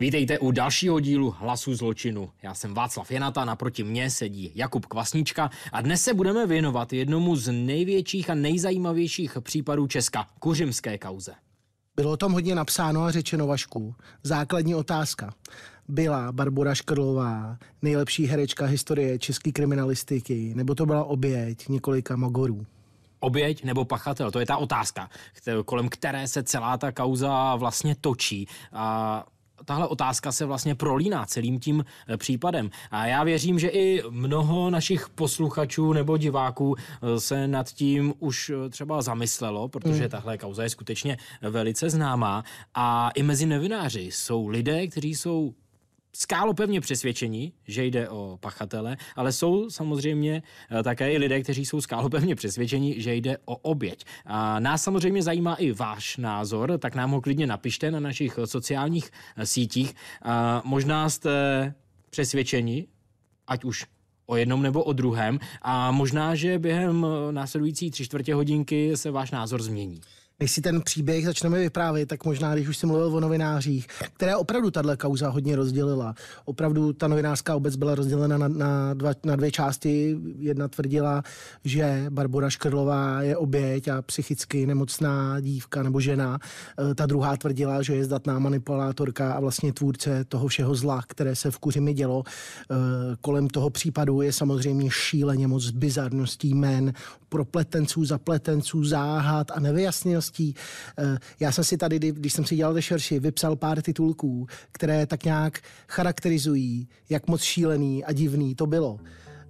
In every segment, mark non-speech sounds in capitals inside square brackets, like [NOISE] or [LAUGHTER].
Vítejte u dalšího dílu Hlasu zločinu. Já jsem Václav Jenata, naproti mně sedí Jakub Kvasnička a dnes se budeme věnovat jednomu z největších a nejzajímavějších případů Česka, kuřimské kauze. Bylo o tom hodně napsáno a řečeno Vašku. Základní otázka. Byla Barbora Škrlová nejlepší herečka historie české kriminalistiky, nebo to byla oběť několika magorů? oběť nebo pachatel? To je ta otázka, kolem které se celá ta kauza vlastně točí. A tahle otázka se vlastně prolíná celým tím eh, případem. A já věřím, že i mnoho našich posluchačů nebo diváků eh, se nad tím už eh, třeba zamyslelo, protože hmm. tahle kauza je skutečně velice známá. A i mezi novináři jsou lidé, kteří jsou skálopevně přesvědčení, že jde o pachatele, ale jsou samozřejmě eh, také i lidé, kteří jsou skálopevně přesvědčení, že jde o oběť. A nás samozřejmě zajímá i váš názor, tak nám ho klidně napište na našich sociálních eh, sítích. A možná jste přesvědčeni, ať už o jednom nebo o druhém a možná, že během eh, následující tři čtvrtě hodinky se váš názor změní než si ten příběh začneme vyprávět, tak možná, když už jsem mluvil o novinářích, které opravdu tahle kauza hodně rozdělila. Opravdu ta novinářská obec byla rozdělena na, na, dva, na dvě části. Jedna tvrdila, že Barbara Škrlová je oběť a psychicky nemocná dívka nebo žena. E, ta druhá tvrdila, že je zdatná manipulátorka a vlastně tvůrce toho všeho zla, které se v Kuřimi dělo. E, kolem toho případu je samozřejmě šíleně moc bizarností men, propletenců, zapletenců, záhad a nevyjasněností oblastí. Eh, já jsem si tady, když jsem si dělal rešerši, vypsal pár titulků, které tak nějak charakterizují, jak moc šílený a divný to bylo.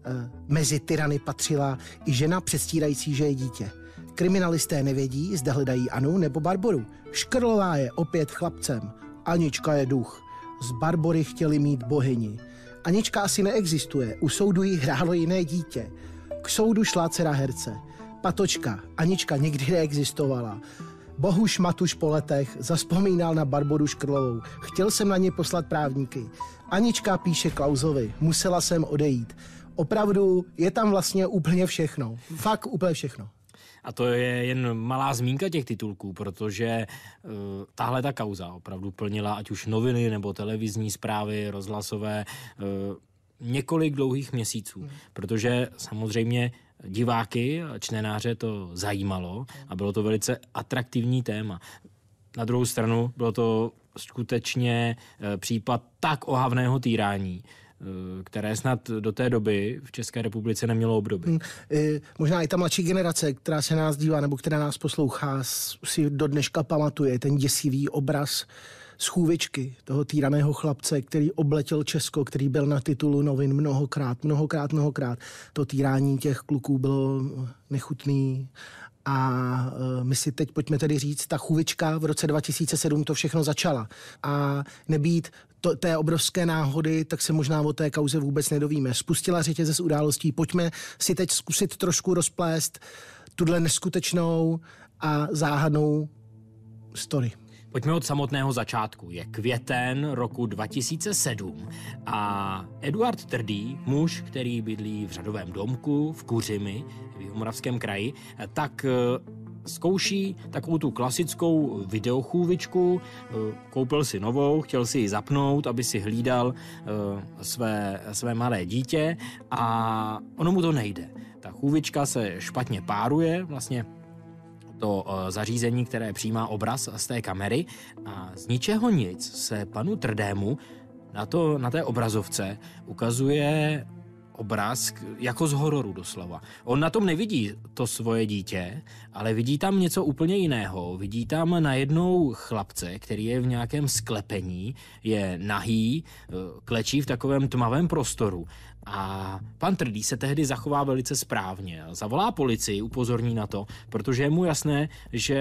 Eh, mezi tyrany patřila i žena předstírající, že je dítě. Kriminalisté nevědí, zda hledají Anu nebo Barboru. Škrlová je opět chlapcem. Anička je duch. Z Barbory chtěli mít bohyni. Anička asi neexistuje, u soudu jí hrálo jiné dítě. K soudu šla dcera herce. Patočka, Anička nikdy neexistovala. Bohuš Matuš po letech zaspomínal na Barboru Škrlovou. Chtěl jsem na ně poslat právníky. Anička píše Klauzovi, musela jsem odejít. Opravdu je tam vlastně úplně všechno. Fakt úplně všechno. A to je jen malá zmínka těch titulků, protože uh, tahle ta kauza opravdu plnila ať už noviny nebo televizní zprávy, rozhlasové, uh, několik dlouhých měsíců, protože samozřejmě diváky a čtenáře to zajímalo a bylo to velice atraktivní téma. Na druhou stranu bylo to skutečně eh, případ tak ohavného týrání, eh, které snad do té doby v České republice nemělo obdoby. Hmm, možná i ta mladší generace, která se nás dívá nebo která nás poslouchá, si do dneška pamatuje ten děsivý obraz schůvičky toho týraného chlapce, který obletěl Česko, který byl na titulu novin mnohokrát, mnohokrát, mnohokrát. To týrání těch kluků bylo nechutný a e, my si teď pojďme tedy říct, ta chůvička v roce 2007 to všechno začala. A nebýt to, té obrovské náhody, tak se možná o té kauze vůbec nedovíme. Spustila řetěze z událostí. Pojďme si teď zkusit trošku rozplést tuhle neskutečnou a záhadnou story. Pojďme od samotného začátku. Je květen roku 2007 a Eduard Trdý, muž, který bydlí v řadovém domku v Kuřimi v Jihomoravském kraji, tak eh, zkouší takovou tu klasickou videochůvičku, eh, koupil si novou, chtěl si ji zapnout, aby si hlídal eh, své, své malé dítě a ono mu to nejde. Ta chůvička se špatně páruje, vlastně to eh, zařízení, které přijímá obraz z té kamery a z ničeho nic se panu Trdému na, to, na té obrazovce ukazuje obraz jako z hororu doslova. On na tom nevidí to svoje dítě, ale vidí tam něco úplně jiného. Vidí tam najednou chlapce, který je v nějakém sklepení, je nahý, eh, klečí v takovém tmavém prostoru. A pan Trdý se tehdy zachová velice správně. Zavolá policii, upozorní na to, protože je mu jasné, že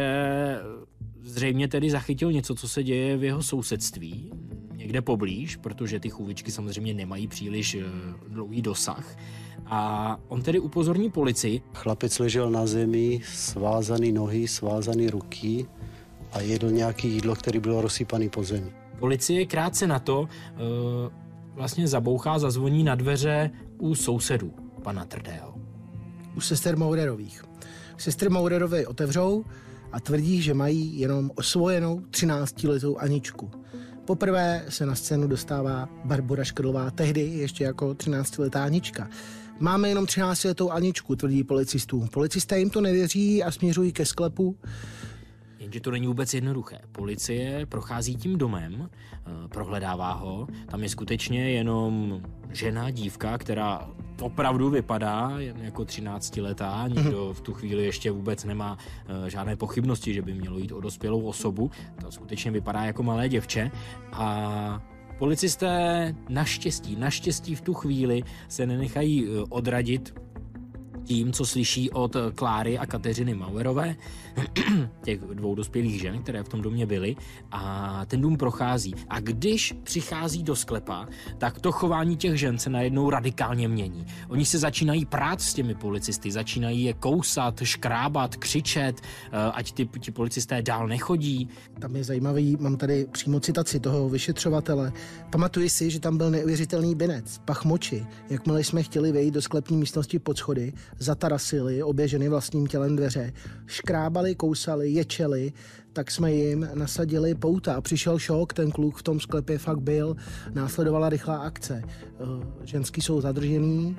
zřejmě tedy zachytil něco, co se děje v jeho sousedství, někde poblíž, protože ty chůvičky samozřejmě nemají příliš eh, dlouhý dosah. A on tedy upozorní policii. Chlapec ležel na zemi, svázaný nohy, svázaný ruky a jedl nějaký jídlo, který bylo rozsypaný po zemi. Policie krátce na to uh, vlastně zabouchá, zazvoní na dveře u sousedů pana Trdého. U sester Maurerových. Sestry Maurerové otevřou a tvrdí, že mají jenom osvojenou 13-letou Aničku. Poprvé se na scénu dostává Barbara Škrlová, tehdy ještě jako 13-letá Anička. Máme jenom 13-letou Aničku, tvrdí policistů. Policisté jim to nevěří a směřují ke sklepu. Jenže to není vůbec jednoduché. Policie prochází tím domem, eh, prohledává ho. Tam je skutečně jenom žena, dívka, která opravdu vypadá jako 13-letá. Nikdo v tu chvíli ještě vůbec nemá eh, žádné pochybnosti, že by mělo jít o dospělou osobu. To skutečně vypadá jako malé děvče. A policisté naštěstí, naštěstí v tu chvíli se nenechají eh, odradit tím, co slyší od Kláry a Kateřiny Mauerové, [CLEARS THROAT] těch dvou dospělých žen, které v tom domě byly, a ten dům prochází. A když přichází do sklepa, tak to chování těch žen se najednou radikálně mění. Oni se začínají prát s těmi policisty, začínají je kousat, škrábat, křičet, eh, ať ty, ti policisté dál nechodí. Tam je zajímavý, mám tady přímo citaci toho vyšetřovatele. Pamatuji si, že tam byl neuvěřitelný binec, pach moči. Jakmile jsme chtěli vejít do sklepní místnosti pod schody, zatarasili obě ženy vlastním tělem dveře, škrábali, kousali, ječeli, tak jsme jim nasadili pouta a přišel šok, ten kluk v tom sklepě fakt byl, následovala rychlá akce. Eh, ženský jsou zadržený,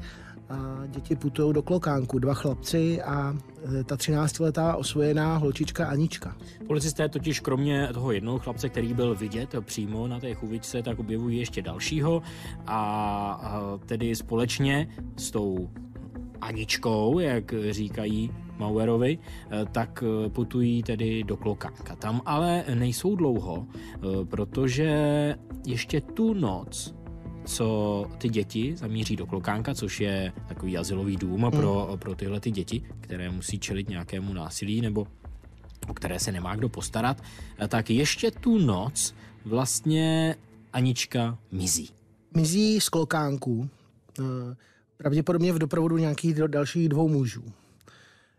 a děti putují do klokánku, dva chlapci a eh, ta 13-letá osvojená holčička Anička. Policisté totiž kromě toho jednoho chlapce, který byl vidět přímo na té chuvičce, tak objevují ještě dalšího a, a tedy společně s tou Aničkou, jak říkají Mauerovi, eh, tak eh, putují tedy do Klokánka. Tam ale nejsou dlouho, eh, protože ještě tu noc co ty děti zamíří do Klokánka, což je takový asilový dům hmm. pro, pro tyhle ty děti, které musí čelit nějakému násilí nebo o které se nemá kdo postarat, tak ještě tu noc vlastně Anička mizí. Mizí z Klokánku pravděpodobně v doprovodu nějakých dalších dvou mužů.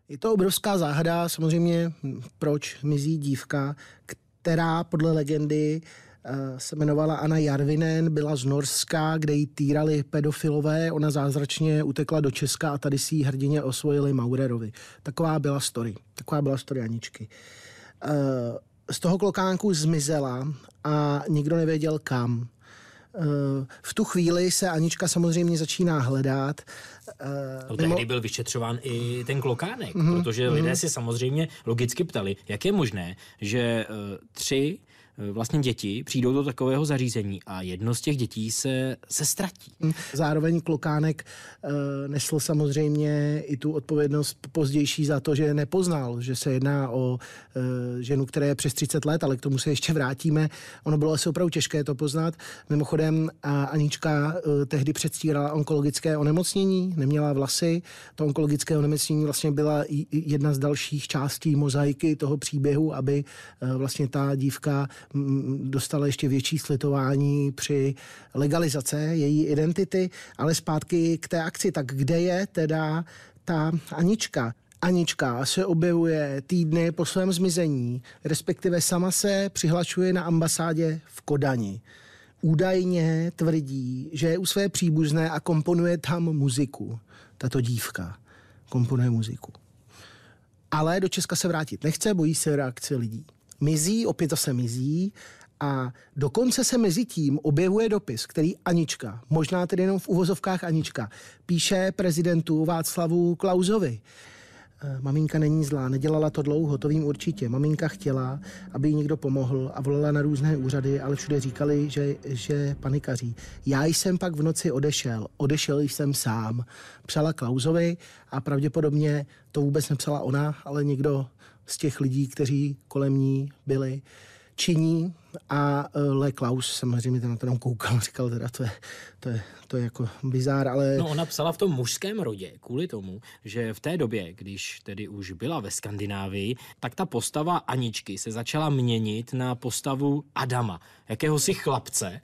Je to obrovská záhada, samozřejmě, proč mizí dívka, která podle legendy eh, se jmenovala Anna Jarvinen, byla z Norska, kde ji týrali pedofilové, ona zázračně utekla do Česka a tady si ji hrdině osvojili Maurerovi. Taková byla story, taková byla story Aničky. Eh, z toho klokánku zmizela a nikdo nevěděl kam. Eh, v tu chvíli se Anička samozřejmě začíná hledat. Eh, no, tehdy byl vyšetřován i ten klokánek, mm-hmm, protože lidé mm-hmm. si samozřejmě logicky ptali, jak je možné, že uh, tři Eh, vlastně děti přijdou do takového zařízení a jedno z těch dětí se, se ztratí. Hm, zároveň Klokánek e, nesl samozřejmě i tu odpovědnost pozdější za to, že nepoznal, že se jedná o e, ženu, která je přes 30 let, ale k tomu se ještě vrátíme. Ono bylo asi opravdu těžké to poznat. Mimochodem Anička e, tehdy předstírala onkologické onemocnění, neměla vlasy. To onkologické onemocnění vlastně byla jedna z dalších částí mozaiky toho příběhu, aby e, vlastně ta dívka dostala ještě větší slitování při legalizace její identity, ale zpátky k té akci. Tak kde je teda ta Anička? Anička se objevuje týdny po svém zmizení, respektive sama se přihlašuje na ambasádě v Kodani. Údajně tvrdí, že je u své příbuzné a komponuje tam muziku. Tato dívka komponuje muziku. Ale do Česka se vrátit nechce, bojí se reakce lidí mizí, opět zase mizí a dokonce se mezi tím objevuje dopis, který Anička, možná tedy jenom v uvozovkách Anička, píše prezidentu Václavu Klauzovi. Eh, maminka není zlá, nedělala to dlouho, to vím určitě. Maminka chtěla, aby jí někdo pomohl a volala na různé úřady, ale všude říkali, že, že panikaří. Já jsem pak v noci odešel, odešel jsem sám. Psala Klauzovi a pravděpodobně to vůbec nepsala ona, ale někdo z těch lidí, kteří kolem ní byli, činí a Le Klaus samozřejmě na to koukal, [LAUGHS] říkal teda, to je, to je, to je jako bizár, ale... No ona psala v tom mužském rodě kvůli tomu, že v té době, když tedy už byla ve Skandinávii, tak ta postava Aničky se začala měnit na postavu Adama, jakéhosi chlapce. E,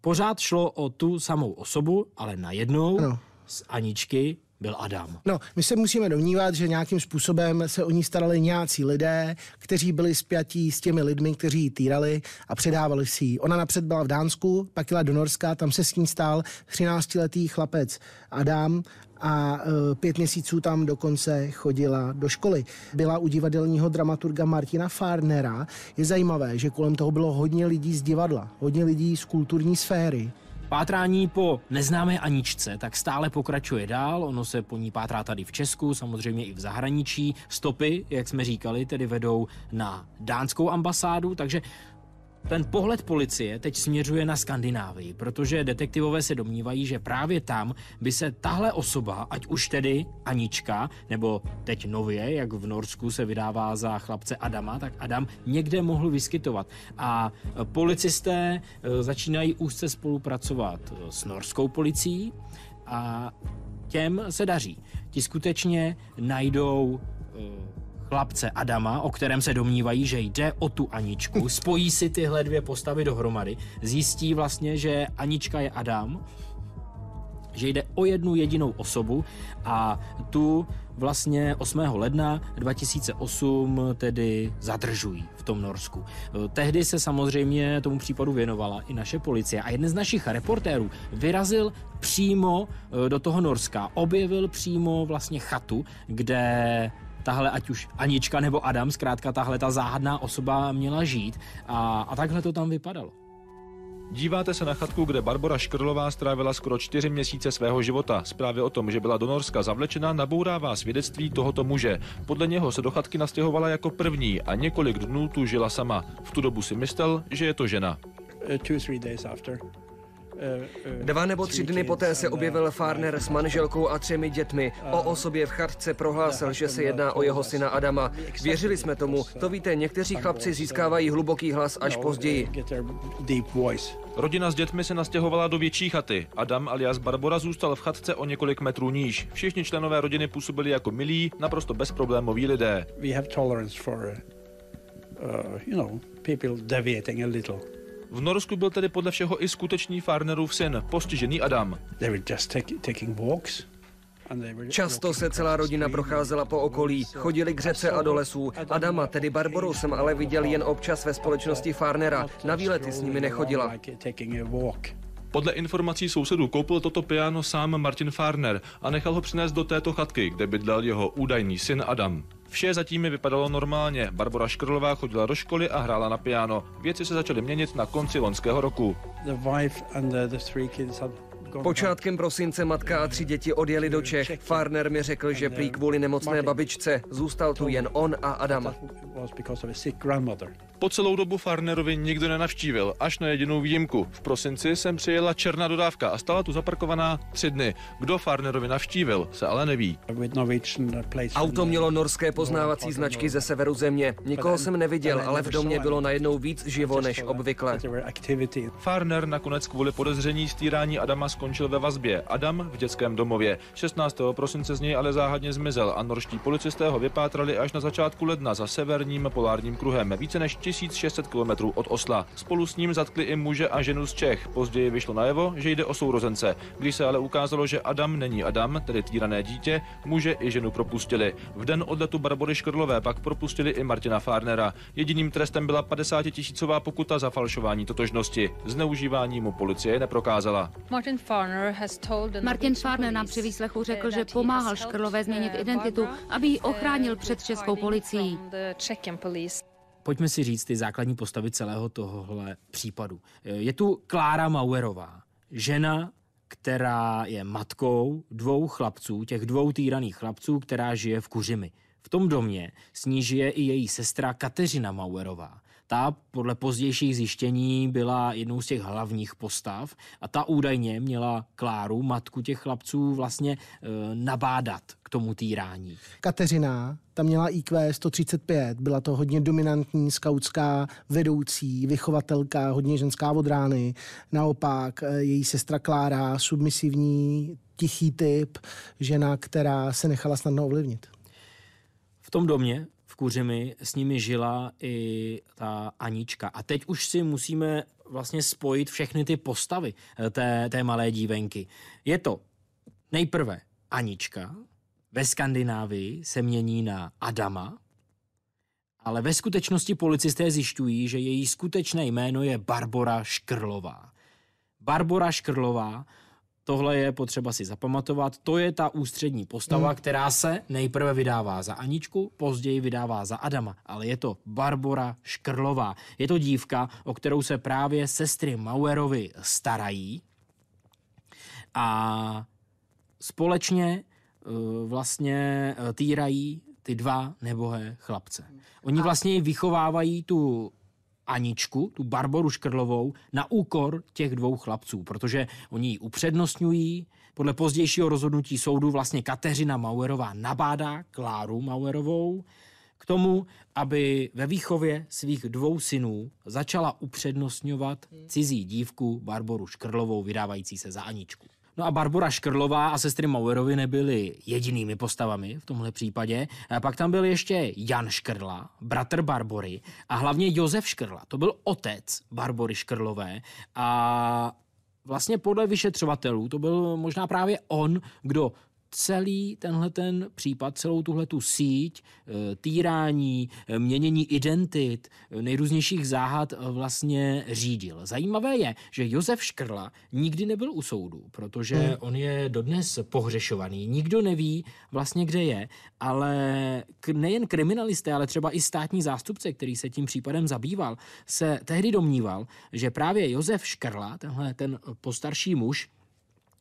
pořád šlo o tu samou osobu, ale najednou ano. z Aničky byl Adam. No, my se musíme domnívat, že nějakým způsobem se o ní starali nějací lidé, kteří byli spjatí s těmi lidmi, kteří ji týrali a předávali si ji. Ona napřed byla v Dánsku, pak jela do Norska, tam se s ní stál 13-letý chlapec Adam a e, pět měsíců tam dokonce chodila do školy. Byla u divadelního dramaturga Martina Farnera. Je zajímavé, že kolem toho bylo hodně lidí z divadla, hodně lidí z kulturní sféry. Pátrání po neznámé Aničce tak stále pokračuje dál, ono se po ní pátrá tady v Česku, samozřejmě i v zahraničí. Stopy, jak jsme říkali, tedy vedou na dánskou ambasádu, takže ten pohled policie teď směřuje na Skandinávii, protože detektivové se domnívají, že právě tam by se tahle osoba, ať už tedy Anička, nebo teď nově, jak v Norsku se vydává za chlapce Adama, tak Adam někde mohl vyskytovat. A policisté e, začínají úzce spolupracovat s norskou policií a těm se daří. Ti skutečně najdou e, chlapce Adama, o kterém se domnívají, že jde o tu Aničku, [LAUGHS] spojí si tyhle dvě postavy dohromady, zjistí vlastně, že Anička je Adam, že jde o jednu jedinou osobu a tu vlastně 8. ledna 2008 tedy zadržují v tom Norsku. Tehdy se samozřejmě tomu případu věnovala i naše policie a jeden z našich reportérů vyrazil přímo eh, do toho Norska, objevil přímo vlastně chatu, kde tahle ať už Anička nebo Adam, zkrátka tahle ta záhadná osoba měla žít a, a takhle to tam vypadalo. Díváte se na chatku, kde Barbara Škrlová strávila skoro čtyři měsíce svého života. Zprávy o tom, že byla do Norska zavlečena, nabourává svědectví tohoto muže. Podle něho se do chatky nastěhovala jako první a několik dnů tu žila sama. V tu dobu si myslel, že je to žena. Uh, two, Dva nebo tři dny poté se objevil Farner s manželkou a třemi dětmi. O osobě v chatce prohlásil, že se jedná o jeho syna Adama. Věřili jsme tomu. To víte, někteří chlapci získávají hluboký hlas až později. Rodina s dětmi se nastěhovala do větší chaty. Adam alias Barbora zůstal v chatce o několik metrů níž. Všichni členové rodiny působili jako milí, naprosto bezproblémoví lidé. We have tolerance for, uh, you know, people deviating a little. V Norsku byl tedy podle všeho i skutečný Farnerův syn, postižený Adam. Často se celá rodina procházela po okolí, chodili k řece a do lesů. Adama, tedy Barboru, jsem ale viděl jen občas ve společnosti Farnera. Na výlety s nimi nechodila. Podle informací sousedů koupil toto piano sám Martin Farner a nechal ho přinést do této chatky, kde bydlel jeho údajný syn Adam. Vše zatím mi vypadalo normálně. Barbara Škrlová chodila do školy a hrála na piano. Věci se začaly měnit na konci loňského roku. Počátkem prosince matka a tři děti odjeli do Čech. Farner mi řekl, že prý kvůli nemocné babičce zůstal tu jen on a Adam. Po celou dobu Farnerovi nikdo nenavštívil, až na jedinou výjimku. V prosinci jsem přijela černá dodávka a stala tu zaparkovaná tři dny. Kdo Farnerovi navštívil, se ale neví. Auto mělo norské poznávací značky ze severu země. Nikoho jsem neviděl, ale v domě bylo najednou víc živo než obvykle. Farner nakonec kvůli podezření stýrání Adama skončil ve vazbě. Adam v dětském domově. 16. prosince z něj ale záhadně zmizel a norští policisté ho vypátrali až na začátku ledna za severním polárním kruhem. Více než 1600 km od Osla. Spolu s ním zatkli i muže a ženu z Čech. Později vyšlo najevo, že jde o sourozence. Když se ale ukázalo, že Adam není Adam, tedy týrané dítě, muže i ženu propustili. V den odletu Barbory Škrlové pak propustili i Martina Farnera. Jediným trestem byla 50 tisícová pokuta za falšování totožnosti. Zneužívání mu policie neprokázala. Martin Martin Farner nám při výslechu řekl, že pomáhal Škrlové změnit identitu, aby ji ochránil před českou policií. Pojďme si říct ty základní postavy celého tohohle případu. Je tu Klára Mauerová, žena, která je matkou dvou chlapců, těch dvou týraných chlapců, která žije v Kuřimi. V tom domě s ní žije i její sestra Kateřina Mauerová. Ta podle pozdějších zjištění byla jednou z těch hlavních postav a ta údajně měla Kláru, matku těch chlapců, vlastně e, nabádat k tomu týrání. Kateřina, ta měla IQ 135, byla to hodně dominantní skautská vedoucí, vychovatelka, hodně ženská od rány. Naopak e, její sestra Klára, submisivní, tichý typ, žena, která se nechala snadno ovlivnit. V tom domě v Kuřimi s nimi žila i ta Anička. A teď už si musíme vlastně spojit všechny ty postavy eh, té, té malé dívenky. Je to nejprve Anička, ve Skandinávii se mění na Adama, ale ve skutečnosti policisté zjišťují, že její skutečné jméno je Barbora Škrlová. Barbora Škrlová, tohle je potřeba si zapamatovat, to je ta ústřední postava, hmm. která se nejprve vydává za Aničku, později vydává za Adama, ale je to Barbora Škrlová. Je to dívka, o kterou se právě sestry Mauerovi starají a společně uh, vlastně uh, týrají ty dva nebohé chlapce. Oni vlastně vychovávají tu Aničku, tu Barboru Škrlovou, na úkor těch dvou chlapců, protože oni ji upřednostňují. Podle pozdějšího rozhodnutí soudu vlastně Kateřina Mauerová nabádá Kláru Mauerovou k tomu, aby ve výchově svých dvou synů začala upřednostňovat cizí dívku Barboru Škrlovou, vydávající se za Aničku. No a Barbara Škrlová a sestry Mauerovi nebyly jedinými postavami v tomhle případě. A pak tam byl ještě Jan Škrla, bratr Barbory a hlavně Josef Škrla. To byl otec Barbory Škrlové a vlastně podle vyšetřovatelů to byl možná právě on, kdo celý tenhle ten případ, celou tuhle tu síť eh, týrání, eh, měnění identit, eh, nejrůznějších záhad vlastně řídil. Zajímavé je, že Josef Škrla nikdy nebyl u soudu, protože hmm. on je dodnes pohřešovaný. Nikdo neví vlastně, kde je, ale nejen kriminalisté, ale třeba i státní zástupce, který se tím případem zabýval, se tehdy domníval, že právě Josef Škrla, tenhle ten postarší muž,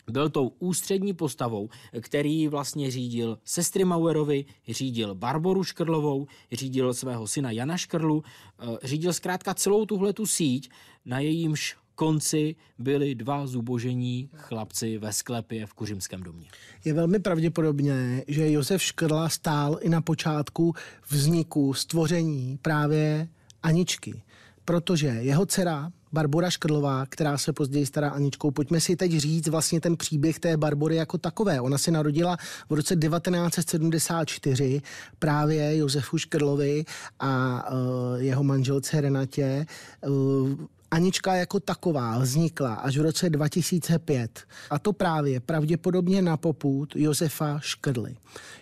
byl tou ústřední postavou, který vlastně řídil sestry Mauerovi, řídil Barboru Škrlovou, řídil svého syna Jana Škrlu, eh, řídil zkrátka celou tuhle tu síť, na jejímž konci byli dva zubožení chlapci ve sklepě v Kuřimském domě. Je velmi pravděpodobné, že Josef Škrla stál i na počátku vzniku, stvoření právě Aničky, protože jeho dcera Barbora Škrlová, která se později stará Aničkou. Pojďme si teď říct vlastně ten příběh té Barbory jako takové. Ona se narodila v roce 1974 právě Josefu Škrlovi a uh, jeho manželce Renatě. Uh, Anička jako taková vznikla až v roce 2005. A to právě pravděpodobně na poput Josefa Škrly.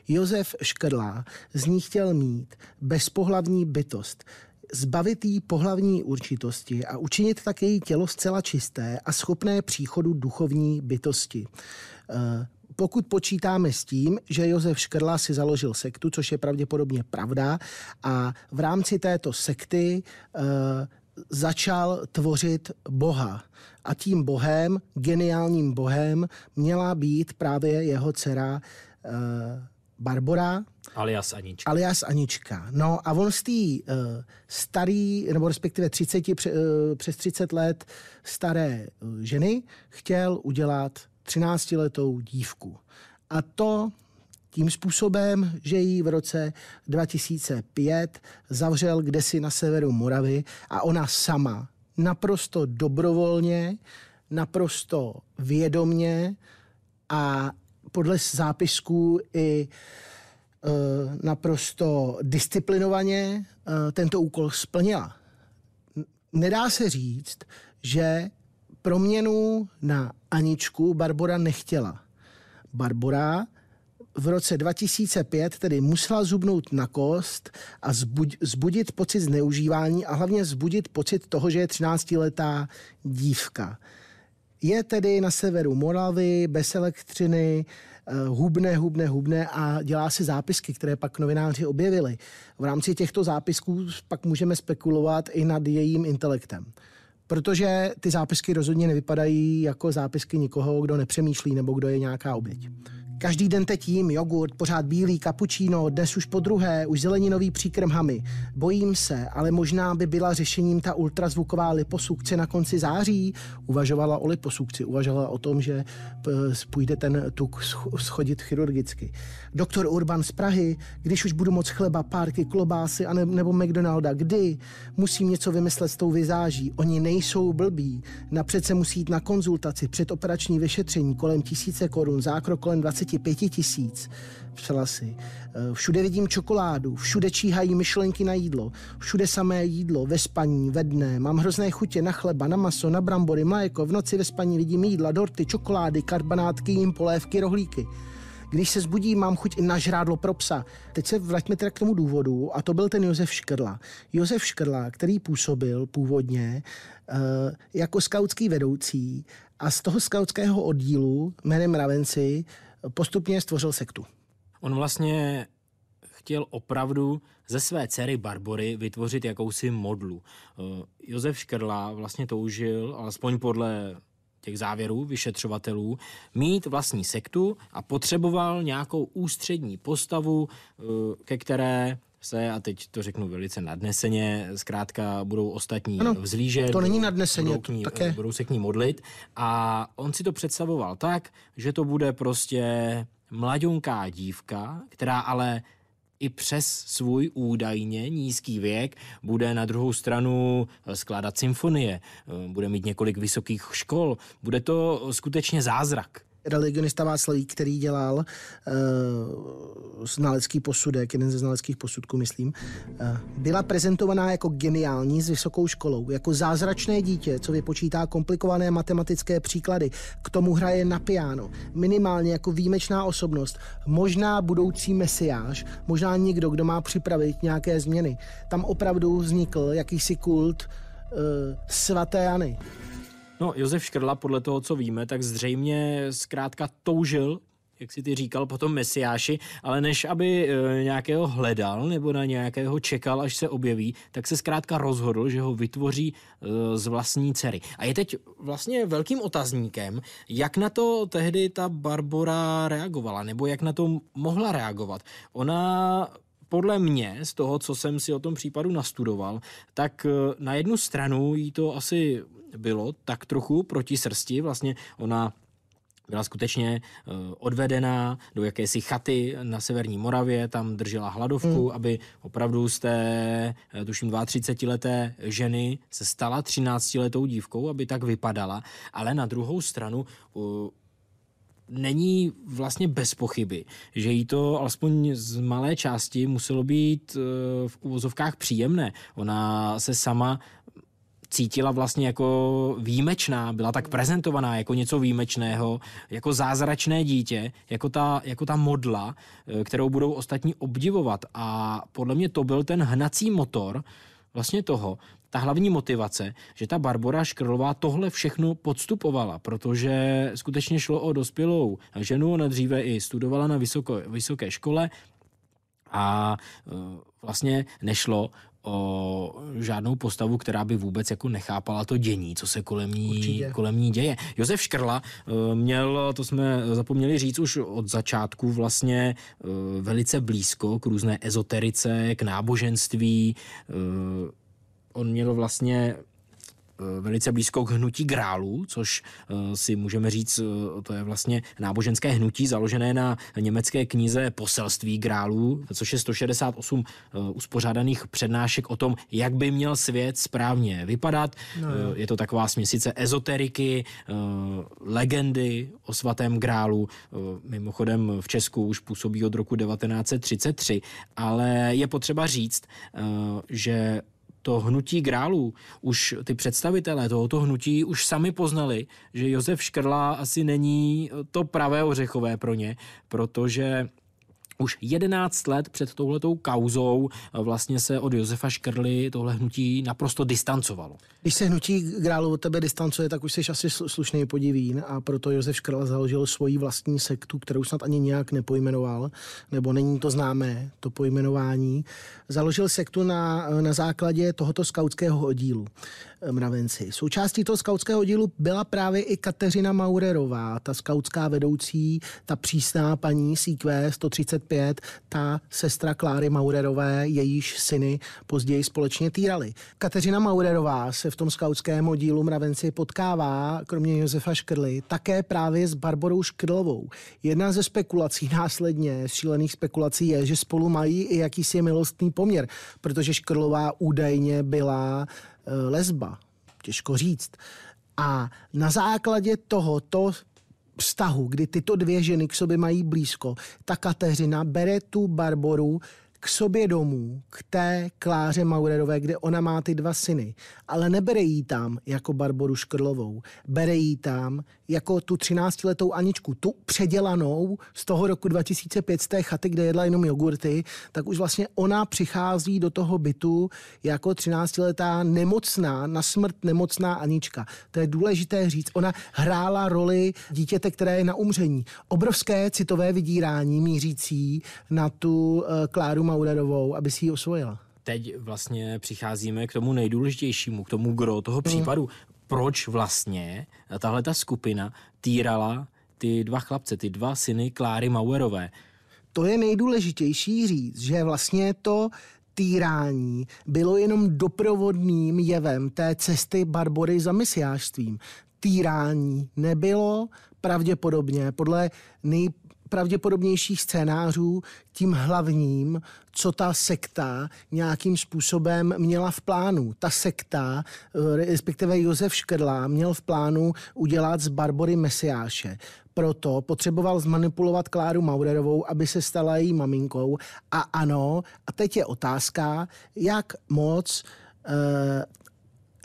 Josef Škrla z ní chtěl mít bezpohlavní bytost zbavit jí pohlavní určitosti a učinit tak její tělo zcela čisté a schopné příchodu duchovní bytosti. Eh, pokud počítáme s tím, že Josef Škrla si založil sektu, což je pravděpodobně pravda, a v rámci této sekty uh, začal tvořit Boha. A tím Bohem, geniálním Bohem, měla být právě jeho dcera uh, Barbora. Alias Anička. Alias Anička. No a on z té uh, starý, nebo respektive 30, uh, přes 30 let staré uh, ženy chtěl udělat 13-letou dívku. A to tím způsobem, že ji v roce 2005 zavřel kdesi na severu Moravy a ona sama naprosto dobrovolně, naprosto vědomně a podle zápisků i e, naprosto disciplinovaně e, tento úkol splnila. Nedá se říct, že proměnu na Aničku Barbora nechtěla. Barbora v roce 2005 tedy musela zubnout na kost a zbudit pocit zneužívání a hlavně zbudit pocit toho, že je 13-letá dívka. Je tedy na severu Moravy, bez elektřiny, eh, hubne, hubne, hubne a dělá si zápisky, které pak novináři objevili. V rámci těchto zápisků pak můžeme spekulovat i nad jejím intelektem. Protože ty zápisky rozhodně nevypadají jako zápisky nikoho, kdo nepřemýšlí nebo kdo je nějaká oběť. Každý den teď jím jogurt, pořád bílý, kapučíno, dnes už po druhé, už zeleninový příkrm hamy. Bojím se, ale možná by byla řešením ta ultrazvuková liposukce na konci září. Uvažovala o liposukci, uvažovala o tom, že půjde ten tuk schodit chirurgicky. Doktor Urban z Prahy, když už budu moc chleba, párky, klobásy a ne, nebo McDonalda, kdy? Musím něco vymyslet s tou vizáží. Oni nejsou blbí. Napřed se musí jít na konzultaci, předoperační vyšetření kolem tisíce korun, zákrok kolem 25 tisíc. Psala si. Eh, všude vidím čokoládu, všude číhají myšlenky na jídlo, všude samé jídlo, ve spaní, ve dne. Mám hrozné chutě na chleba, na maso, na brambory, mléko, v noci ve spaní vidím jídla, dorty, čokolády, karbanátky, jim polévky, rohlíky. Když se zbudí, mám chuť i na žrádlo pro psa. Teď se vraťme teda k tomu důvodu a to byl ten Josef Škrla. Josef Škrla, který působil původně uh, jako skautský vedoucí a z toho skautského oddílu jménem Ravenci postupně stvořil sektu. On vlastně chtěl opravdu ze své dcery Barbory vytvořit jakousi modlu. Eh, Josef Škrla vlastně toužil, alespoň podle těch závěrů vyšetřovatelů, mít vlastní sektu a potřeboval nějakou ústřední postavu, eh, ke které se, a teď to řeknu velice nadneseně, zkrátka budou ostatní ano, vzlížet. To není nadneseně, budou, k ní, také. budou se k ní modlit. A on si to představoval tak, že to bude prostě mladionká dívka, která ale i přes svůj údajně nízký věk bude na druhou stranu skládat symfonie, bude mít několik vysokých škol, bude to skutečně zázrak religionista Václavík, který dělal uh, znalecký posudek, jeden ze znaleckých posudků, myslím, uh, byla prezentovaná jako geniální s vysokou školou, jako zázračné dítě, co vypočítá komplikované matematické příklady, k tomu hraje na piano, minimálně jako výjimečná osobnost, možná budoucí mesiáš, možná někdo, kdo má připravit nějaké změny. Tam opravdu vznikl jakýsi kult uh, svaté Jany. No, Josef Škrla, podle toho, co víme, tak zřejmě zkrátka toužil jak si ty říkal, potom Mesiáši, ale než aby e, nějakého hledal nebo na nějakého čekal, až se objeví, tak se zkrátka rozhodl, že ho vytvoří e, z vlastní dcery. A je teď vlastně velkým otazníkem, jak na to tehdy ta Barbora reagovala, nebo jak na to mohla reagovat. Ona podle mě, z toho, co jsem si o tom případu nastudoval, tak e, na jednu stranu jí to asi bylo tak trochu proti srsti. Vlastně ona byla skutečně uh, odvedená do jakési chaty na severní Moravě, tam držela hladovku, mm. aby opravdu z té, uh, tuším, 32 leté ženy se stala 13 letou dívkou, aby tak vypadala, ale na druhou stranu není vlastně bez pochyby, že jí to alespoň z malé části muselo být v uvozovkách příjemné. Ona se sama cítila vlastně jako výjimečná, byla tak prezentovaná jako něco výjimečného, jako zázračné dítě, jako ta, jako ta modla, eh, kterou budou ostatní obdivovat. A podle mě to byl ten hnací motor vlastně toho, ta hlavní motivace, že ta Barbora Škrlová tohle všechno podstupovala, protože skutečně šlo o dospělou ženu, ona dříve i studovala na vysoko, vysoké škole a eh, vlastně nešlo o žádnou postavu, která by vůbec jako nechápala to dění, co se kolem ní, kolem ní děje. Josef Škrla eh, měl, to jsme zapomněli říct už od začátku, vlastně eh, velice blízko k různé ezoterice, k náboženství. Eh, on měl vlastně velice blízko k hnutí grálů, což eh, si můžeme říct, eh, to je vlastně náboženské hnutí založené na německé knize Poselství grálů, což je 168 uspořádaných přednášek o tom, jak by měl svět správně vypadat. No, je to taková směsice ezoteriky, legendy o svatém grálu. Mimochodem v Česku už působí od roku 1933, ale je potřeba říct, že to hnutí grálů, už ty představitelé tohoto hnutí už sami poznali, že Josef Škrla asi není to pravé ořechové pro ně, protože už 11 let před touhletou kauzou vlastně se od Josefa Škrly tohle hnutí naprosto distancovalo. Když se hnutí Grálu od tebe distancuje, tak už jsi asi slušný podivín a proto Josef Škrla založil svoji vlastní sektu, kterou snad ani nějak nepojmenoval, nebo není to známé, to pojmenování. Založil sektu na, na základě tohoto skautského oddílu. Mravenci. Součástí toho skautského dílu byla právě i Kateřina Maurerová, ta skautská vedoucí, ta přísná paní CQ 135, ta sestra Kláry Maurerové, jejíž syny později společně týrali. Kateřina Maurerová se v tom skautském oddílu Mravenci potkává, kromě Josefa Škrly, také právě s Barborou Škrlovou. Jedna ze spekulací následně, šílených spekulací je, že spolu mají i jakýsi milostný poměr, protože Škrlová údajně byla Eh, lesba. Těžko říct. A na základě tohoto vztahu, kdy tyto dvě ženy k sobě mají blízko, ta Kateřina bere tu Barboru k sobě domů, k té Kláře Maurerové, kde ona má ty dva syny. Ale nebere jí tam jako Barboru Škrlovou. Bere jí tam jako tu 13-letou Aničku, tu předělanou z toho roku 2005 z té chaty, kde jedla jenom jogurty, tak už vlastně ona přichází do toho bytu jako 13-letá nemocná, na smrt nemocná Anička. To je důležité říct. Ona hrála roli dítěte, které je na umření. Obrovské citové vydírání mířící na tu uh, Kláru Maurerovou, aby si ji osvojila teď vlastně přicházíme k tomu nejdůležitějšímu, k tomu gro toho hmm. případu. Proč vlastně tahle ta skupina týrala ty dva chlapce, ty dva syny Kláry Mauerové? To je nejdůležitější říct, že vlastně to týrání bylo jenom doprovodným jevem té cesty Barbory za misiářstvím. Týrání nebylo pravděpodobně podle nej, pravděpodobnějších scénářů tím hlavním, co ta sekta nějakým způsobem měla v plánu. Ta sekta, eh, respektive Josef Škrla, měl v plánu udělat z Barbory Mesiáše. Proto potřeboval zmanipulovat Kláru Maurerovou, aby se stala její maminkou. A ano, a teď je otázka, jak moc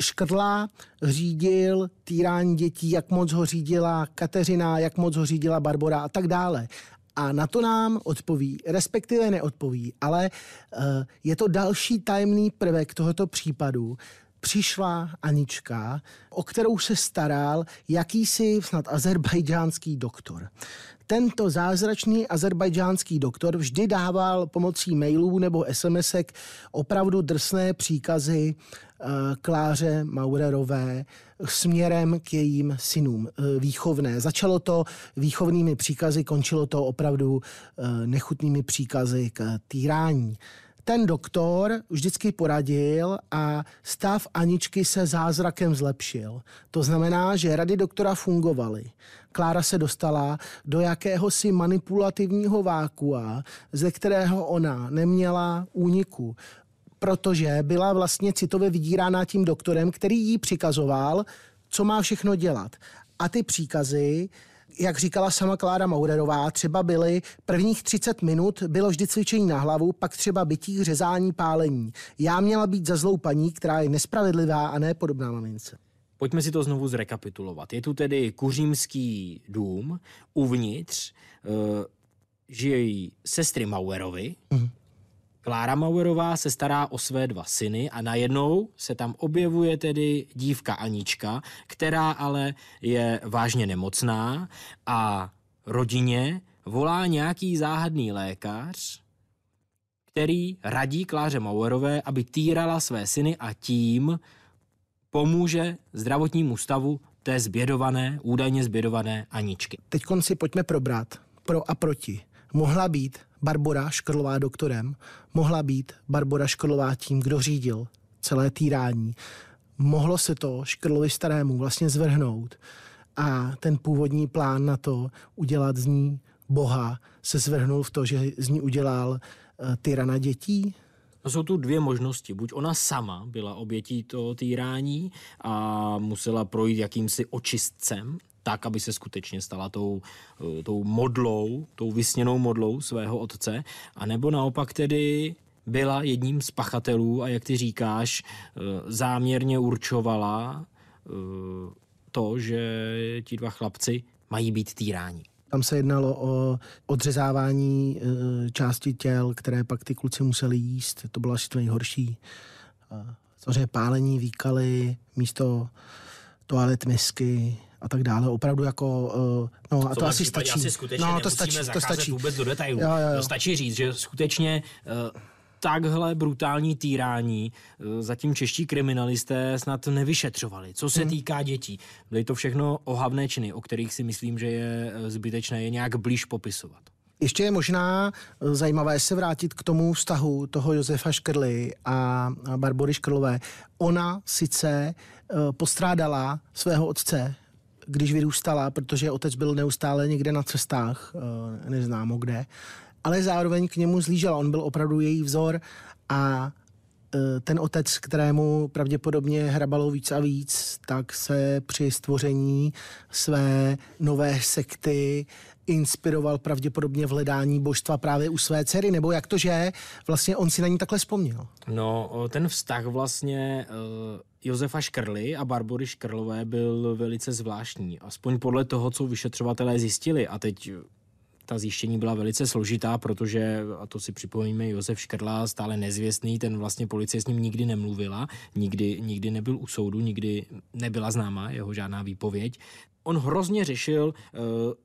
Škrla řídil týrání dětí, jak moc ho řídila Kateřina, jak moc ho řídila Barbora a tak dále. A na to nám odpoví, respektive neodpoví, ale uh, je to další tajemný prvek tohoto případu. Přišla Anička, o kterou se staral jakýsi snad azerbajdžánský doktor. Tento zázračný azerbajdžánský doktor vždy dával pomocí mailů nebo SMSek opravdu drsné příkazy uh, Kláře Maurerové směrem k jejím synům uh, výchovné. Začalo to výchovnými příkazy, končilo to opravdu uh, nechutnými příkazy k týrání. Ten doktor vždycky poradil a stav Aničky se zázrakem zlepšil. To znamená, že rady doktora fungovaly. Klára se dostala do jakéhosi manipulativního vákua, ze kterého ona neměla úniku protože byla vlastně citově vydírána tím doktorem, který jí přikazoval, co má všechno dělat. A ty příkazy jak říkala sama Klára Maurerová, třeba byly prvních 30 minut bylo vždy cvičení na hlavu, pak třeba bytí, řezání, pálení. Já měla být za zlou paní, která je nespravedlivá a ne podobná mamince. Pojďme si to znovu zrekapitulovat. Je tu tedy kuřímský dům, uvnitř uh, žijí sestry Mauerovi, mm. Klára Mauerová se stará o své dva syny a najednou se tam objevuje tedy dívka Anička, která ale je vážně nemocná a rodině volá nějaký záhadný lékař, který radí Kláře Mauerové, aby týrala své syny a tím pomůže zdravotnímu stavu té zbědované, údajně zbědované Aničky. Teď si pojďme probrat pro a proti. Mohla být Barbora Škrlová doktorem, mohla být Barbora Škrlová tím, kdo řídil celé týrání. Mohlo se to Škrlovi starému vlastně zvrhnout a ten původní plán na to udělat z ní boha se zvrhnul v to, že z ní udělal uh, tyrana dětí? Jsou tu dvě možnosti. Buď ona sama byla obětí toho týrání a musela projít jakýmsi očistcem, tak, aby se skutečně stala tou, eh, tou modlou, tou vysněnou modlou svého otce, a nebo naopak tedy byla jedním z pachatelů a jak ty říkáš, eh, záměrně určovala eh, to, že ti dva chlapci mají být týráni. Tam se jednalo o odřezávání části těl, které pak ty kluci museli jíst. To bylo asi to nejhorší. Samozřejmě pálení, výkaly, místo toalet misky, a tak dále. Opravdu jako, uh, no a to asi stačí. Asi skutečně no, to stačí, to stačí. vůbec do detailů. Jo, jo, jo. Stačí říct, že skutečně uh, takhle brutální týrání uh, zatím čeští kriminalisté snad nevyšetřovali. Co se hmm. týká dětí, byly to všechno ohavné činy, o kterých si myslím, že je zbytečné je nějak blíž popisovat. Ještě je možná zajímavé se vrátit k tomu vztahu toho Josefa Škrly a Barbory Škrlové. Ona sice postrádala svého otce když vyrůstala, protože otec byl neustále někde na cestách, eh, neznámo kde, ale zároveň k němu zlížela. On byl opravdu její vzor a eh, ten otec, kterému pravděpodobně hrabalo víc a víc, tak se při stvoření své nové sekty inspiroval pravděpodobně v hledání božstva právě u své dcery, nebo jak to, že vlastně on si na ní takhle vzpomněl? No, ten vztah vlastně uh, Josefa Škrly a Barbory Škrlové byl velice zvláštní. Aspoň podle toho, co vyšetřovatelé zjistili. A teď ta zjištění byla velice složitá, protože, a to si připomíme, Josef Škrla, stále nezvěstný, ten vlastně policie s ním nikdy nemluvila, nikdy, nikdy nebyl u soudu, nikdy nebyla známa jeho žádná výpověď. On hrozně řešil uh,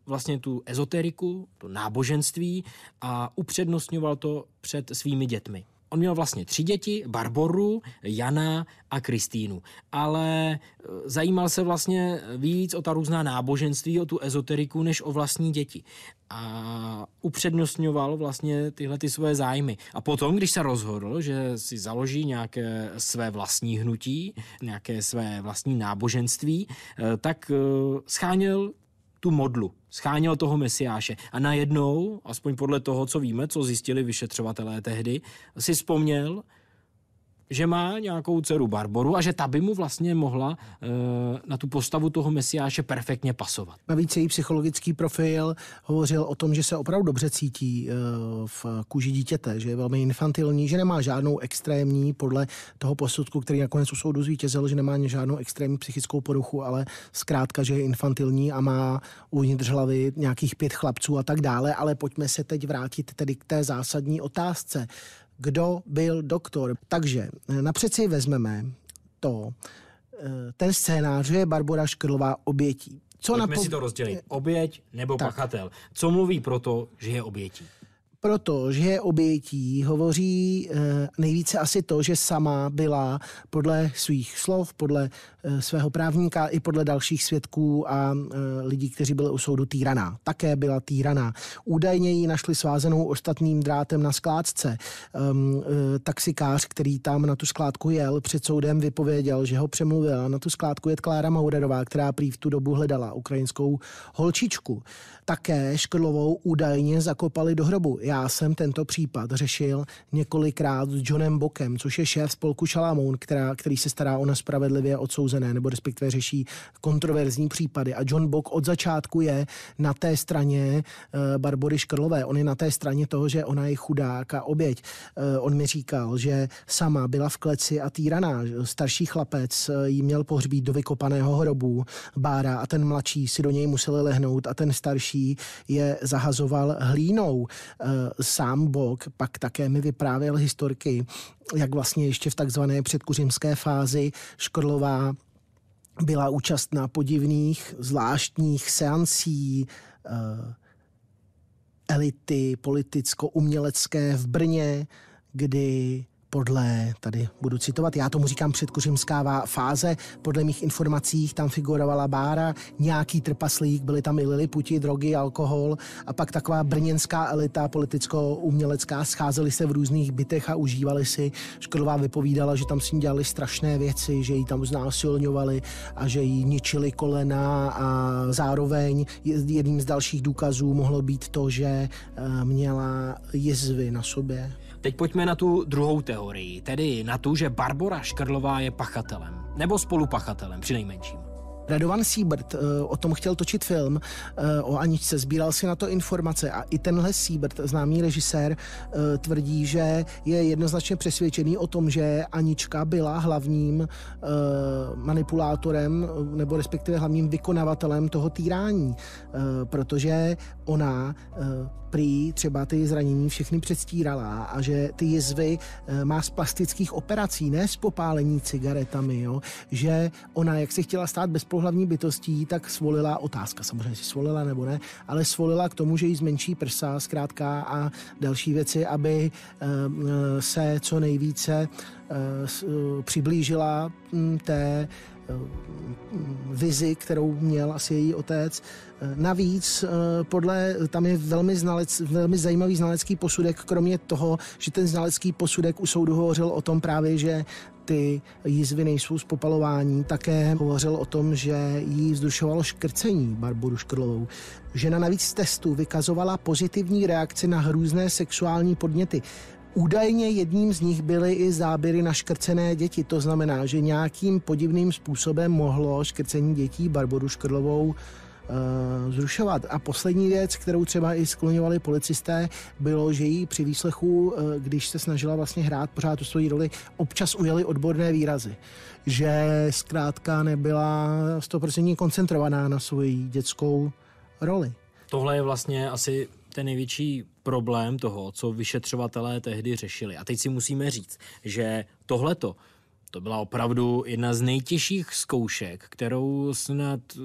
vlastně tu ezoteriku, to náboženství a upřednostňoval to před svými dětmi. On měl vlastně tři děti, Barboru, Jana a Kristýnu. Ale e, zajímal se vlastně víc o ta různá náboženství, o tu ezoteriku, než o vlastní děti. A upřednostňoval vlastně tyhle ty svoje zájmy. A potom, když se rozhodl, že si založí nějaké své vlastní hnutí, nějaké své vlastní náboženství, e, tak e, scháněl tu modlu, scháněl toho mesiáše. A najednou, aspoň podle toho, co víme, co zjistili vyšetřovatelé tehdy, si vzpomněl, že má nějakou dceru Barboru a že ta by mu vlastně mohla e, na tu postavu toho mesiáše perfektně pasovat. Navíc její psychologický profil hovořil o tom, že se opravdu dobře cítí e, v kůži dítěte, že je velmi infantilní, že nemá žádnou extrémní, podle toho posudku, který nakonec u soudu zvítězil, že nemá žádnou extrémní psychickou poruchu, ale zkrátka, že je infantilní a má uvnitř hlavy nějakých pět chlapců a tak dále. Ale pojďme se teď vrátit tedy k té zásadní otázce kdo byl doktor. Takže eh, napřed si vezmeme to, eh, ten scénář, že je Barbara Škrlová obětí. Co Pojďme napo- si to rozdělit. Oběť nebo tak. pachatel. Co mluví proto, že je obětí? Protože je obětí, hovoří eh, nejvíce asi to, že sama byla podle svých slov, podle eh, svého právníka i podle dalších svědků a eh, lidí, kteří byli u soudu týraná. Také byla týraná. Údajně ji našli svázenou ostatním drátem na skládce. Ehm, taxikář, který tam na tu skládku jel, před soudem vypověděl, že ho přemluvila. Na tu skládku je Klára Maurerová, která prý v tu dobu hledala ukrajinskou holčičku. Také Škrlovou údajně zakopali do hrobu já jsem tento případ řešil několikrát s Johnem Bokem, což je šéf spolku Šalamoun, která, který se stará o nespravedlivě odsouzené, nebo respektive řeší kontroverzní případy. A John Bok od začátku je na té straně uh, Barbory Škrlové. On je na té straně toho, že ona je chudák a oběť. Uh, on mi říkal, že sama byla v kleci a týraná. Starší chlapec uh, jí měl pohřbít do vykopaného hrobu Bára a ten mladší si do něj museli lehnout a ten starší je zahazoval hlínou sám Bok pak také mi vyprávěl historky, jak vlastně ještě v takzvané předkuřimské fázi Škorlová byla účastná podivných, zvláštních seancí, uh, elity politicko-umělecké v Brně, kdy podle, tady budu citovat, já tomu říkám předkořimská fáze, podle mých informací tam figurovala Bára, nějaký trpaslík, byly tam i liliputi, drogy, alkohol a pak taková brněnská elita politicko-umělecká scházeli se v různých bytech a užívali si. Škodová vypovídala, že tam s ní dělali strašné věci, že ji tam znásilňovali a že jí ničili kolena a zároveň jedním z dalších důkazů mohlo být to, že eh, měla jizvy na sobě. Teď pojďme na tu druhou teorii, tedy na tu, že Barbora Škrlová je pachatelem, nebo spolupachatelem při nejmenším. Radovan Siebert uh, o tom chtěl točit film uh, o Aničce, sbíral si na to informace a i tenhle Siebert, známý režisér, uh, tvrdí, že je jednoznačně přesvědčený o tom, že Anička byla hlavním manipulátorem nebo respektive hlavním vykonavatelem toho týrání, protože ona prý třeba ty zranění všechny předstírala a že ty jizvy má z plastických operací, ne z popálení cigaretami, jo? že ona, jak se chtěla stát bezplo hlavní bytostí, tak svolila, otázka samozřejmě, si svolila nebo ne, ale svolila k tomu, že jí zmenší prsa zkrátka a další věci, aby eh, se co nejvíce eh, eh, přiblížila hm, té vizi, kterou měl asi její otec. Navíc podle, tam je velmi, znalec, velmi zajímavý znalecký posudek, kromě toho, že ten znalecký posudek u soudu hovořil o tom právě, že ty jizvy nejsou z popalování. Také hovořil o tom, že jí vzdušovalo škrcení Barboru Škrlovou. Žena navíc z testu vykazovala pozitivní reakce na různé sexuální podněty. Údajně jedním z nich byly i záběry na škrcené děti. To znamená, že nějakým podivným způsobem mohlo škrcení dětí Barboru Škrlovou uh, zrušovat. A poslední věc, kterou třeba i skloňovali policisté, bylo, že jí při výslechu, uh, když se snažila vlastně hrát pořád tu svoji roli, občas ujeli odborné výrazy. Že zkrátka nebyla 100% koncentrovaná na svoji dětskou roli. Tohle je vlastně asi ten největší problém toho, co vyšetřovatelé tehdy řešili. A teď si musíme říct, že tohleto to byla opravdu jedna z nejtěžších zkoušek, kterou snad eh,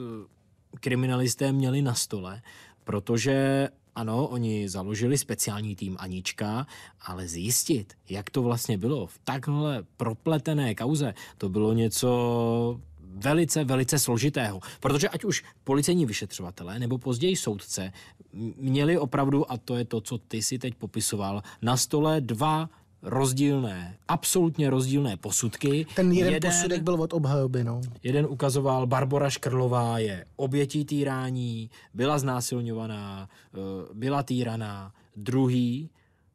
kriminalisté měli na stole, protože ano, oni založili speciální tým Anička, ale zjistit, jak to vlastně bylo v takhle propletené kauze, to bylo něco velice, velice složitého. Protože ať už policejní vyšetřovatelé nebo později soudce měli opravdu, a to je to, co ty si teď popisoval, na stole dva rozdílné, absolutně rozdílné posudky. Ten jeden, jeden posudek byl od obhajoby, no. Jeden ukazoval, Barbara Škrlová je obětí týrání, byla znásilňovaná, eh, byla týraná. Druhý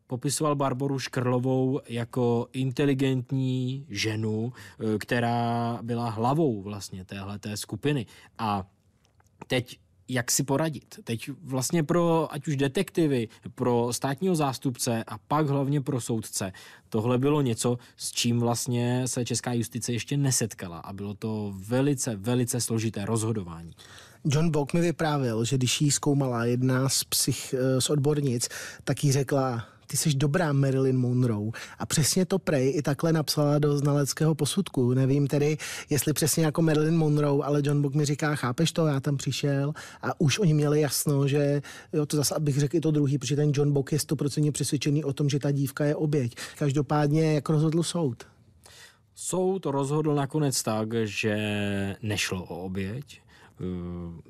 popisoval Barboru Škrlovou jako inteligentní ženu, eh, která byla hlavou vlastně téhleté skupiny. A teď jak si poradit. Teď vlastně pro ať už detektivy, pro státního zástupce a pak hlavně pro soudce. Tohle bylo něco, s čím vlastně se česká justice ještě nesetkala a bylo to velice, velice složité rozhodování. John Bock mi vyprávěl, že když jí zkoumala jedna z, psych, eh, z odbornic, tak jí řekla, ty jsi dobrá Marilyn Monroe. A přesně to Prej i takhle napsala do znaleckého posudku. Nevím tedy, jestli přesně jako Marilyn Monroe, ale John Book mi říká, chápeš to, já tam přišel a už oni měli jasno, že jo, to zase abych řekl i to druhý, protože ten John Book je stoprocentně přesvědčený o tom, že ta dívka je oběť. Každopádně, jak rozhodl soud? Soud rozhodl nakonec tak, že nešlo o oběť.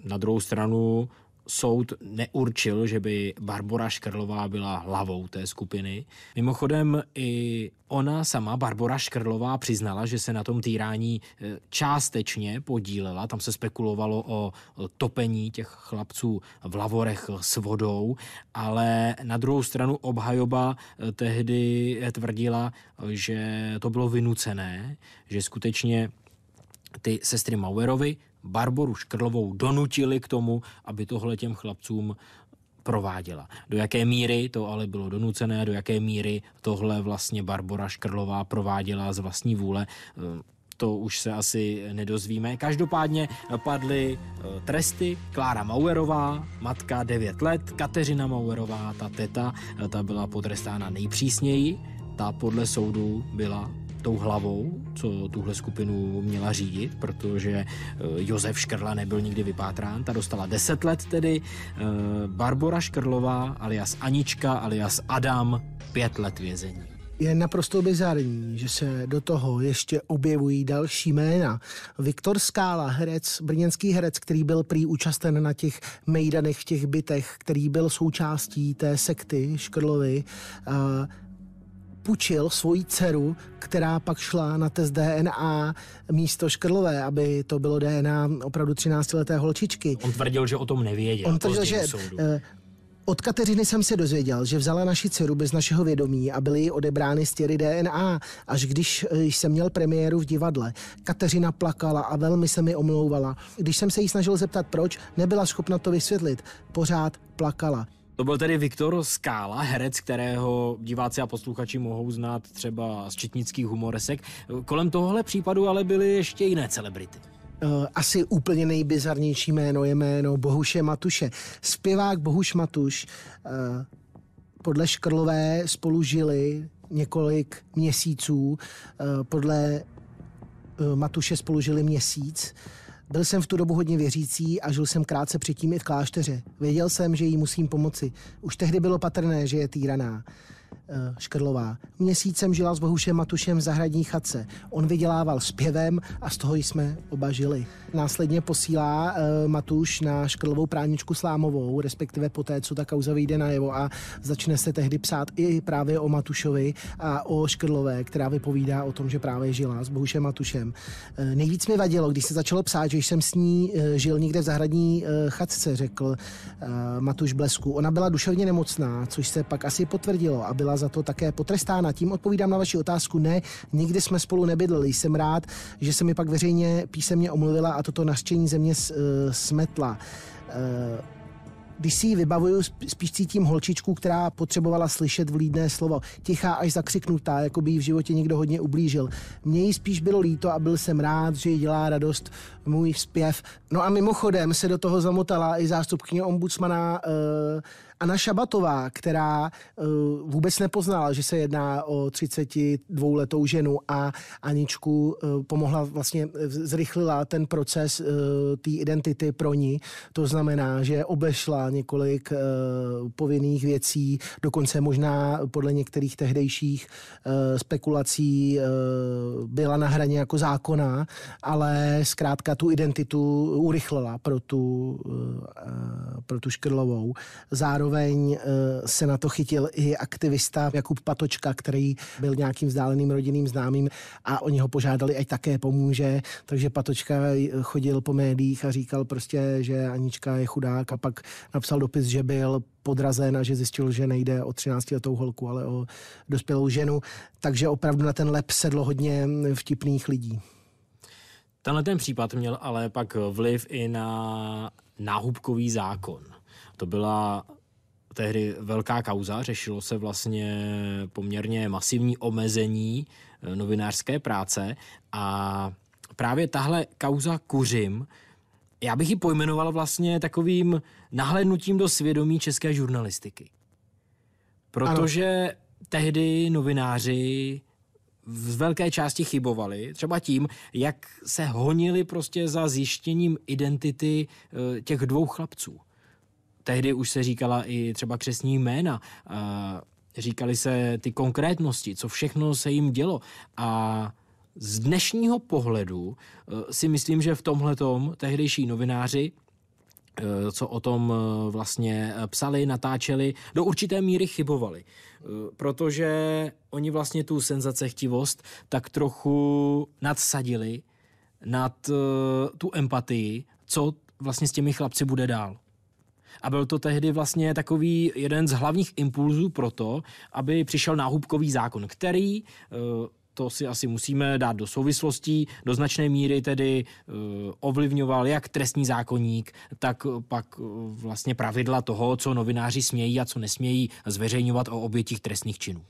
Na druhou stranu soud neurčil, že by Barbora Škrlová byla hlavou té skupiny. Mimochodem i ona sama, Barbora Škrlová, přiznala, že se na tom týrání e, částečně podílela. Tam se spekulovalo o topení těch chlapců v lavorech s vodou, ale na druhou stranu obhajoba e, tehdy tvrdila, že to bylo vynucené, že skutečně ty sestry Mauerovi Barboru Škrlovou donutili k tomu, aby tohle těm chlapcům prováděla. Do jaké míry to ale bylo donucené, do jaké míry tohle vlastně Barbora Škrlová prováděla z vlastní vůle, eh, to už se asi nedozvíme. Každopádně padly eh, tresty. Klára Mauerová, matka 9 let, Kateřina Mauerová, ta teta, eh, ta byla potrestána nejpřísněji. Ta podle soudu byla tou hlavou, co tuhle skupinu měla řídit, protože eh, Josef Škrla nebyl nikdy vypátrán, ta dostala 10 let tedy, eh, Barbora Škrlová alias Anička alias Adam 5 let vězení. Je naprosto bizarní, že se do toho ještě objevují další jména. Viktor Skála, herec, brněnský herec, který byl prý účasten na těch mejdanech těch bytech, který byl součástí té sekty Škrlovy, půjčil svoji dceru, která pak šla na test DNA místo Škrlové, aby to bylo DNA opravdu 13-leté holčičky. On tvrdil, že o tom nevěděl. On tvrdil, že eh, od Kateřiny jsem se dozvěděl, že vzala naši dceru bez našeho vědomí a byly jí odebrány stěry DNA. Až když eh, jsem měl premiéru v divadle, Kateřina plakala a velmi se mi omlouvala. Když jsem se jí snažil zeptat proč, nebyla schopna to vysvětlit. Pořád plakala. To byl tedy Viktor Skála, herec, kterého diváci a posluchači mohou znát třeba z četnických humoresek. Kolem tohohle případu ale byly ještě jiné celebrity. Uh, asi úplně nejbizarnější jméno je jméno Bohuše Matuše. Zpěvák Bohuš Matuš uh, podle Škrlové spolu žili několik měsíců. Uh, podle Matuše spolu žili měsíc. Byl jsem v tu dobu hodně věřící a žil jsem krátce předtím i v klášteře. Věděl jsem, že jí musím pomoci. Už tehdy bylo patrné, že je týraná. Eh, Škrlová. Měsícem žila s Bohušem Matušem v zahradní chatce. On vydělával zpěvem a z toho jsme oba žili. Následně posílá uh, Matuš na Škrlovou práničku Slámovou, respektive poté, co ta kauza vyjde najevo a začne se tehdy psát i právě o Matušovi a o Škrlové, která vypovídá o tom, že právě žila s Bohušem Matušem. Uh, nejvíc mi vadilo, když se začalo psát, že jsem s ní žil někde v zahradní chatce, řekl Matuš Blesku. Ona byla duševně nemocná, což se pak asi potvrdilo a byla za to také potrestána. Tím odpovídám na vaši otázku. Ne, nikdy jsme spolu nebydleli. Jsem rád, že se mi pak veřejně písemně omluvila a toto naštění země uh, smetla. když si ji vybavuju, spíš cítím holčičku, která potřebovala slyšet vlídné slovo. Tichá až zakřiknutá, jako by jí v životě někdo hodně ublížil. Mně jí spíš bylo líto a byl jsem rád, že jí dělá radost můj zpěv. No a mimochodem se do toho zamotala i zástupkyně ombudsmana uh, Anna Šabatová, která uh, vůbec nepoznala, že se jedná o 32-letou ženu a Aničku uh, pomohla vlastně, zrychlila ten proces té identity pro ní. To znamená, že obešla několik povinných věcí, dokonce možná podle některých tehdejších spekulací byla na hraně jako zákona, ale zkrátka tu identitu urychlila pro tu, pro tu Škrlovou. Zároveň Zároveň eh, se na to chytil i aktivista Jakub Patočka, který byl nějakým vzdáleným rodinným známým a oni ho požádali, ať také pomůže. Takže Patočka chodil po médiích a říkal prostě, že Anička je chudák a pak napsal dopis, že byl podrazen a že zjistil, že nejde o 13-letou holku, ale o dospělou ženu. Takže opravdu na ten lep sedlo hodně vtipných lidí. Tenhle ten případ měl ale pak vliv i na náhubkový zákon. To byla tehdy velká kauza, řešilo se vlastně poměrně masivní omezení eh, novinářské práce a právě tahle kauza Kuřim, já bych ji pojmenoval vlastně takovým nahlédnutím do svědomí české žurnalistiky. Protože ano. tehdy novináři v velké části chybovali, třeba tím, jak se honili prostě za zjištěním identity eh, těch dvou chlapců tehdy už se říkala i třeba křesní jména, říkali se ty konkrétnosti, co všechno se jim dělo a z dnešního pohledu e, si myslím, že v tomhletom tehdejší novináři e, co o tom e, vlastně psali, natáčeli, do určité míry chybovali. Protože oni vlastně tu senzacechtivost tak trochu nadsadili nad tu empatii, co vlastně s těmi chlapci bude dál. A byl to tehdy vlastně takový jeden z hlavních impulzů pro to, aby přišel náhubkový zákon, který eh, to si asi musíme dát do souvislostí, do značné míry tedy uh, ovlivňoval jak trestní zákonník, tak pak uh, vlastně pravidla toho, co novináři smějí a co nesmějí zveřejňovat o obětích trestných činů.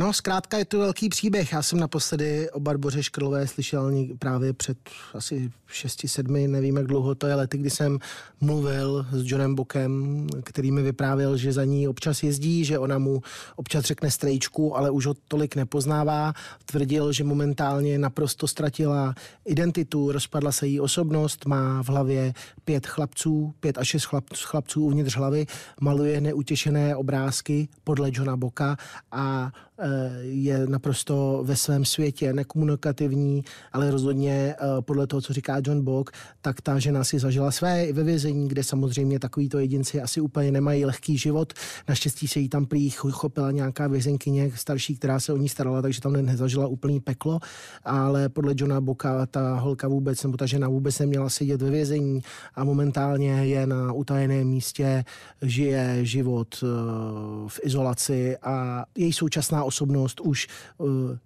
No, zkrátka je to velký příběh. Já jsem naposledy o Barboře Škrlové slyšel právě před asi 6-7, nevím jak dlouho to je, lety, kdy jsem mluvil s Johnem Bokem, který mi vyprávěl, že za ní občas jezdí, že ona mu občas řekne strejčku, ale už ho tolik nepoznává. Tvrdil, že momentálně naprosto ztratila identitu, rozpadla se jí osobnost, má v hlavě pět chlapců, pět až šest chlapců uvnitř hlavy, maluje neutěšené obrázky podle Johna Boka a je naprosto ve svém světě nekomunikativní, ale rozhodně eh, podle toho, co říká John Bock, tak ta žena si zažila své i ve vězení, kde samozřejmě takovýto jedinci asi úplně nemají lehký život. Naštěstí se jí tam prý chopila nějaká vězenkyně starší, která se o ní starala, takže tam nezažila úplný peklo, ale podle Johna Boka ta holka vůbec, nebo ta žena vůbec neměla sedět ve vězení a momentálně je na utajeném místě, žije život eh, v izolaci a její současná osobnost už eh,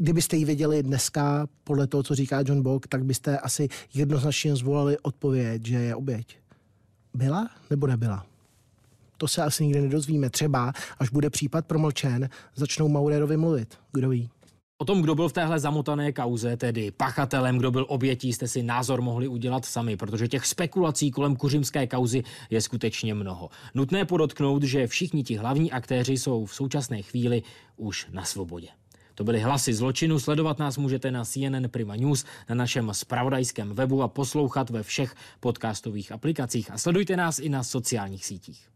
kdybyste ji viděli dneska, podle toho, co říká John Bock, tak byste asi jednoznačně zvolili odpověď, že je oběť. Byla nebo nebyla? To se asi nikdy nedozvíme. Třeba, až bude případ promlčen, začnou Maurerovi mluvit. Kdo ví? O tom, kdo byl v téhle zamotané kauze, tedy pachatelem, kdo byl obětí, jste si názor mohli udělat sami, protože těch spekulací kolem kuřimské kauzy je skutečně mnoho. Nutné podotknout, že všichni ti hlavní aktéři jsou v současné chvíli už na svobodě. To byly hlasy zločinu. Sledovat nás můžete na CNN Prima News, na našem spravodajském webu a poslouchat ve všech podcastových aplikacích. A sledujte nás i na sociálních sítích.